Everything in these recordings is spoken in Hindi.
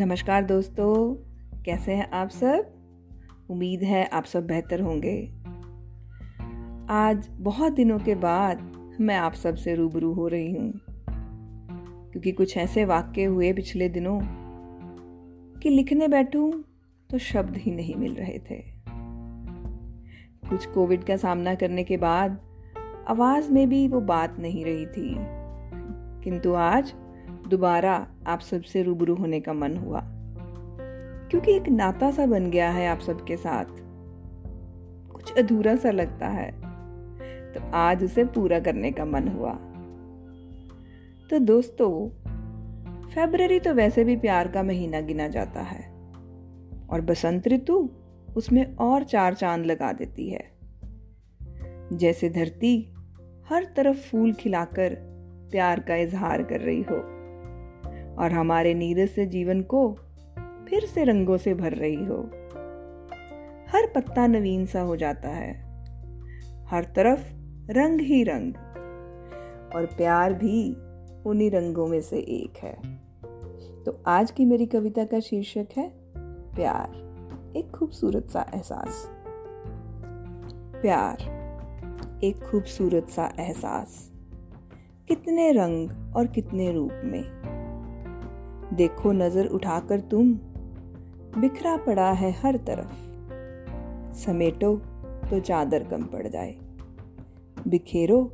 नमस्कार दोस्तों, कैसे हैं आप सब? उम्मीद है आप सब बेहतर होंगे। आज बहुत दिनों के बाद मैं आप सबसे रूबरू हो रही हूँ, क्योंकि कुछ ऐसे वाक्य हुए पिछले दिनों कि लिखने बैठूं तो शब्द ही नहीं मिल रहे थे। कुछ कोविड का सामना करने के बाद आवाज़ में भी वो बात नहीं रही थी। किंतु आज दोबारा आप सबसे रूबरू होने का मन हुआ। क्योंकि एक नाता सा बन गया है आप सबके साथ। कुछ अधूरा सा लगता है। तो आज उसे पूरा करने का मन हुआ। तो दोस्तों फेब्रवरी तो वैसे भी प्यार का महीना गिना जाता है। और बसंत ऋतु उसमें और चार चाँद लगा देती है। जैसे धरती हर तरफ़ फूल खिलाकर प्यार का इजहार कर रही हो। और हमारे नीरज से जीवन को फिर से रंगों से भर रही हो। हर पत्ता नवीन सा हो जाता है। हर तरफ़ रंग ही रंग, और प्यार भी उन्हीं रंगों में से एक है। तो आज की मेरी कविता का शीर्षक है, प्यार, एक खूबसूरत सा एहसास। प्यार, एक खूबसूरत सा एहसास। कितने रंग और कितने रूप में। देखो नज़र उठाकर तुम। बिखरा पड़ा है हर तरफ़। समेटो तो चादर कम पड़ जाए। बिखेरो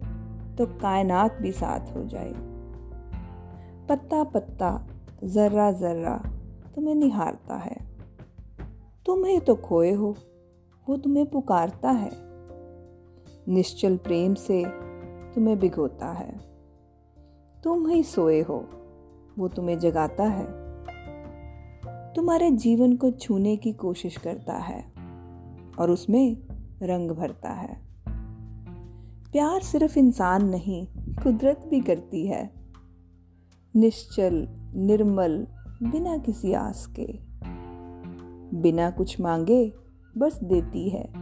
तो कायनात भी साथ हो जाए। पत्ता पत्ता जर्रा जर्रा तुम्हें निहारता है। तुम ही तो खोए हो, वो तुम्हें पुकारता है। निश्चल प्रेम से तुम्हें भिगोता है। तुम ही सोए हो। वो तुम्हें जगाता है। तुम्हारे जीवन को छूने की कोशिश करता है और उसमें रंग भरता है। प्यार सिर्फ़ इंसान नहीं, कुदरत भी करती है। निश्चल, निर्मल, बिना किसी आस के। बिना कुछ मांगे, बस देती है।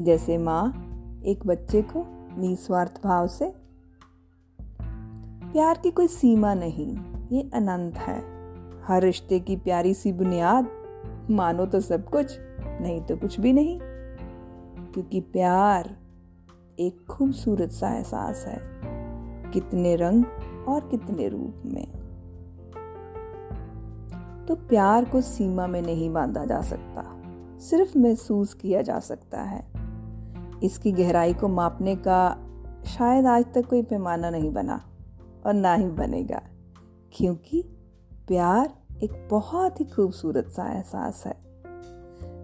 जैसे माँ एक बच्चे को निस्वार्थ भाव से। प्यार की कोई सीमा नहीं। ये अनंत है। हर रिश्ते की प्यारी सी बुनियाद, मानो तो सब कुछ, नहीं तो कुछ भी नहीं। क्योंकि प्यार एक खूबसूरत सा एहसास है, कितने रंग और कितने रूप में। तो प्यार को सीमा में नहीं बांधा जा सकता, सिर्फ़ महसूस किया जा सकता है। इसकी गहराई को मापने का शायद आज तक कोई पैमाना नहीं बना, और ना ही बनेगा। क्योंकि प्यार एक बहुत ही खूबसूरत सा एहसास है।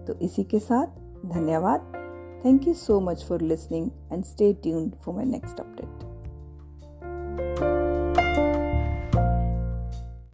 तो इसी के साथ धन्यवाद। Thank you so much for listening and stay tuned for my next update